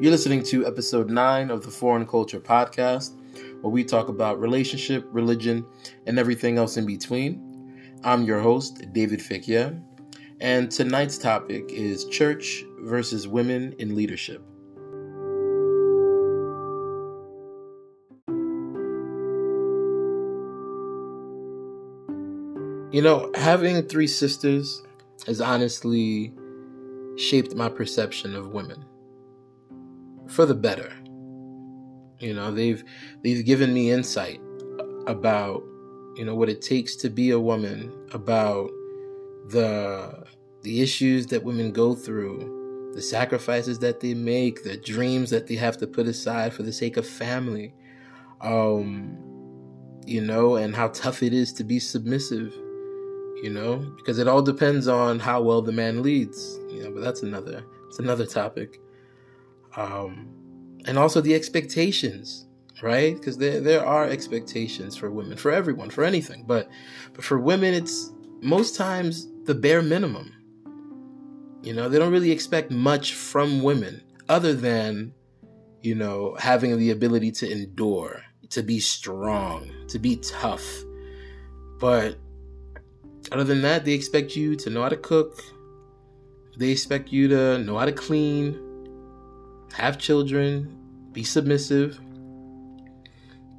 You're listening to episode 9 of the Foreign Culture Podcast, where we talk about relationship, religion, and everything else in between. I'm your host, David Fikia, and tonight's topic is church versus women in leadership. You know, having three sisters has honestly shaped my perception of women for the better. You know, they've they've given me insight about you know what it takes to be a woman, about the the issues that women go through, the sacrifices that they make, the dreams that they have to put aside for the sake of family. Um you know, and how tough it is to be submissive, you know, because it all depends on how well the man leads, you know, but that's another it's another topic um, and also the expectations, right? Because there there are expectations for women, for everyone, for anything, but but for women, it's most times the bare minimum. You know, they don't really expect much from women other than, you know, having the ability to endure, to be strong, to be tough. But other than that, they expect you to know how to cook. They expect you to know how to clean have children, be submissive.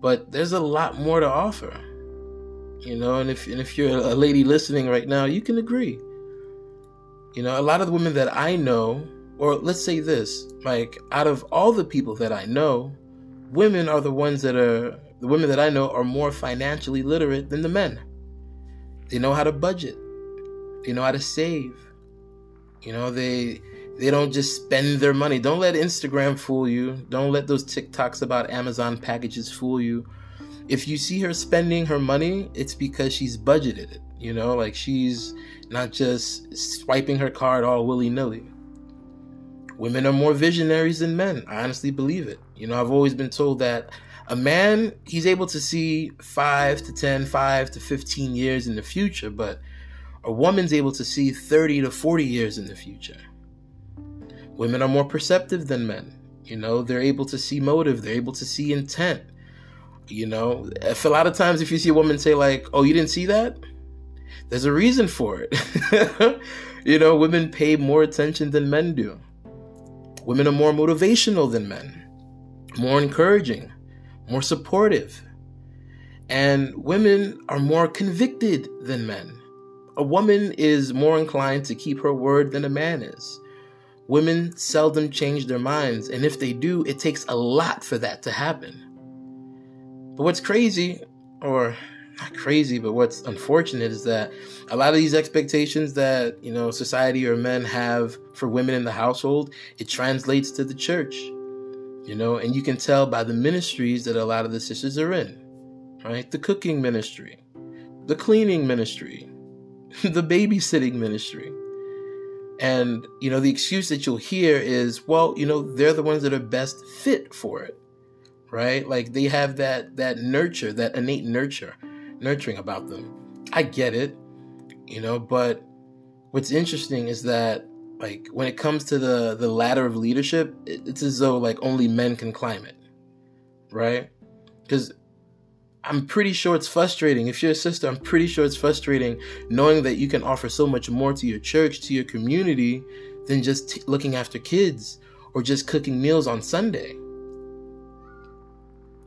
But there's a lot more to offer. You know, and if and if you're a lady listening right now, you can agree. You know, a lot of the women that I know, or let's say this, like out of all the people that I know, women are the ones that are the women that I know are more financially literate than the men. They know how to budget. They know how to save. You know, they they don't just spend their money. Don't let Instagram fool you. Don't let those TikToks about Amazon packages fool you. If you see her spending her money, it's because she's budgeted it. You know, like she's not just swiping her card all willy nilly. Women are more visionaries than men. I honestly believe it. You know, I've always been told that a man, he's able to see five to 10, five to 15 years in the future, but a woman's able to see 30 to 40 years in the future. Women are more perceptive than men. You know, they're able to see motive, they're able to see intent. You know, if a lot of times if you see a woman say like, "Oh, you didn't see that?" There's a reason for it. you know, women pay more attention than men do. Women are more motivational than men, more encouraging, more supportive. And women are more convicted than men. A woman is more inclined to keep her word than a man is. Women seldom change their minds, and if they do, it takes a lot for that to happen. But what's crazy, or not crazy, but what's unfortunate is that a lot of these expectations that, you know, society or men have for women in the household, it translates to the church. You know, and you can tell by the ministries that a lot of the sisters are in, right? The cooking ministry, the cleaning ministry, the babysitting ministry. And, you know, the excuse that you'll hear is, well, you know, they're the ones that are best fit for it. Right? Like they have that that nurture, that innate nurture, nurturing about them. I get it, you know, but what's interesting is that like when it comes to the the ladder of leadership, it's as though like only men can climb it. Right? Because I'm pretty sure it's frustrating. If you're a sister, I'm pretty sure it's frustrating knowing that you can offer so much more to your church, to your community, than just t- looking after kids or just cooking meals on Sunday.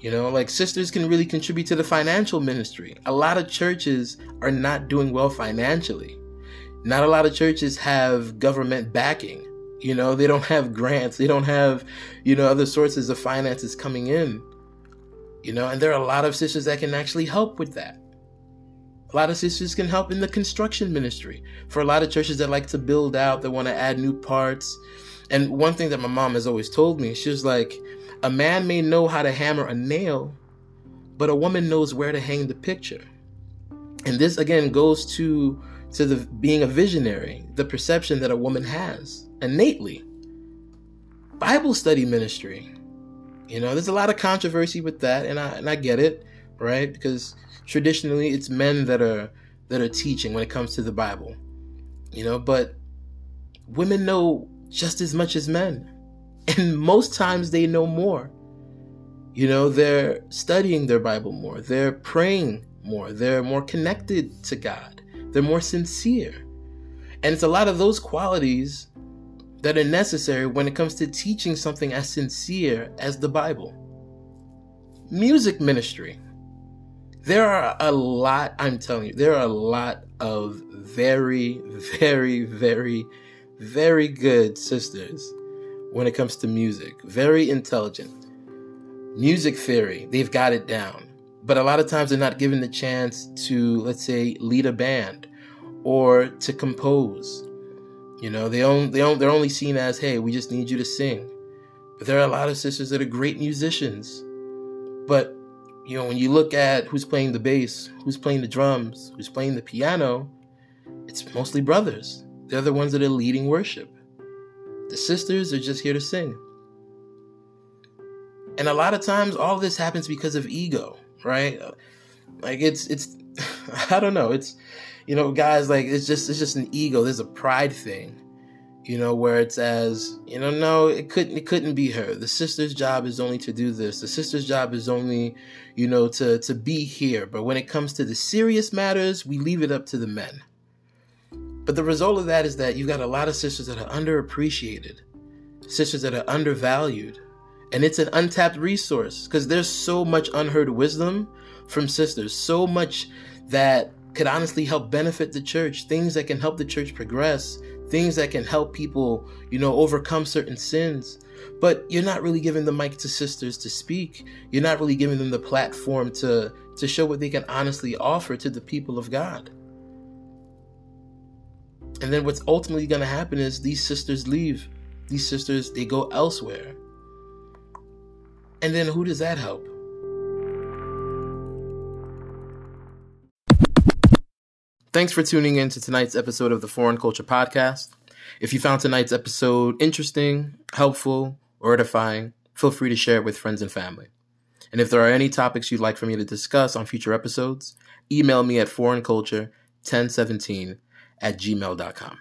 You know, like sisters can really contribute to the financial ministry. A lot of churches are not doing well financially. Not a lot of churches have government backing. You know, they don't have grants, they don't have, you know, other sources of finances coming in. You know, and there are a lot of sisters that can actually help with that. A lot of sisters can help in the construction ministry. For a lot of churches that like to build out, that want to add new parts. And one thing that my mom has always told me, she was like, a man may know how to hammer a nail, but a woman knows where to hang the picture. And this again goes to to the being a visionary, the perception that a woman has innately. Bible study ministry. You know, there's a lot of controversy with that, and I and I get it, right? Because traditionally it's men that are that are teaching when it comes to the Bible. You know, but women know just as much as men. And most times they know more. You know, they're studying their Bible more, they're praying more, they're more connected to God, they're more sincere. And it's a lot of those qualities that are necessary when it comes to teaching something as sincere as the Bible. Music ministry. There are a lot, I'm telling you, there are a lot of very, very, very, very good sisters when it comes to music. Very intelligent. Music theory, they've got it down. But a lot of times they're not given the chance to, let's say, lead a band or to compose. You know, they own, they own, they're only seen as, hey, we just need you to sing. But there are a lot of sisters that are great musicians. But, you know, when you look at who's playing the bass, who's playing the drums, who's playing the piano, it's mostly brothers. They're the ones that are leading worship. The sisters are just here to sing. And a lot of times all this happens because of ego, right? Like it's it's I don't know, it's you know, guys like it's just it's just an ego. There's a pride thing. You know, where it's as, you know, no, it couldn't it couldn't be her. The sister's job is only to do this. The sister's job is only, you know, to to be here. But when it comes to the serious matters, we leave it up to the men. But the result of that is that you've got a lot of sisters that are underappreciated, sisters that are undervalued. And it's an untapped resource because there's so much unheard wisdom from sisters, so much that could honestly help benefit the church, things that can help the church progress, things that can help people, you know, overcome certain sins. But you're not really giving the mic to sisters to speak. You're not really giving them the platform to to show what they can honestly offer to the people of God. And then what's ultimately going to happen is these sisters leave. These sisters, they go elsewhere. And then who does that help? Thanks for tuning in to tonight's episode of the Foreign Culture Podcast. If you found tonight's episode interesting, helpful, or edifying, feel free to share it with friends and family. And if there are any topics you'd like for me to discuss on future episodes, email me at foreignculture1017 at gmail.com.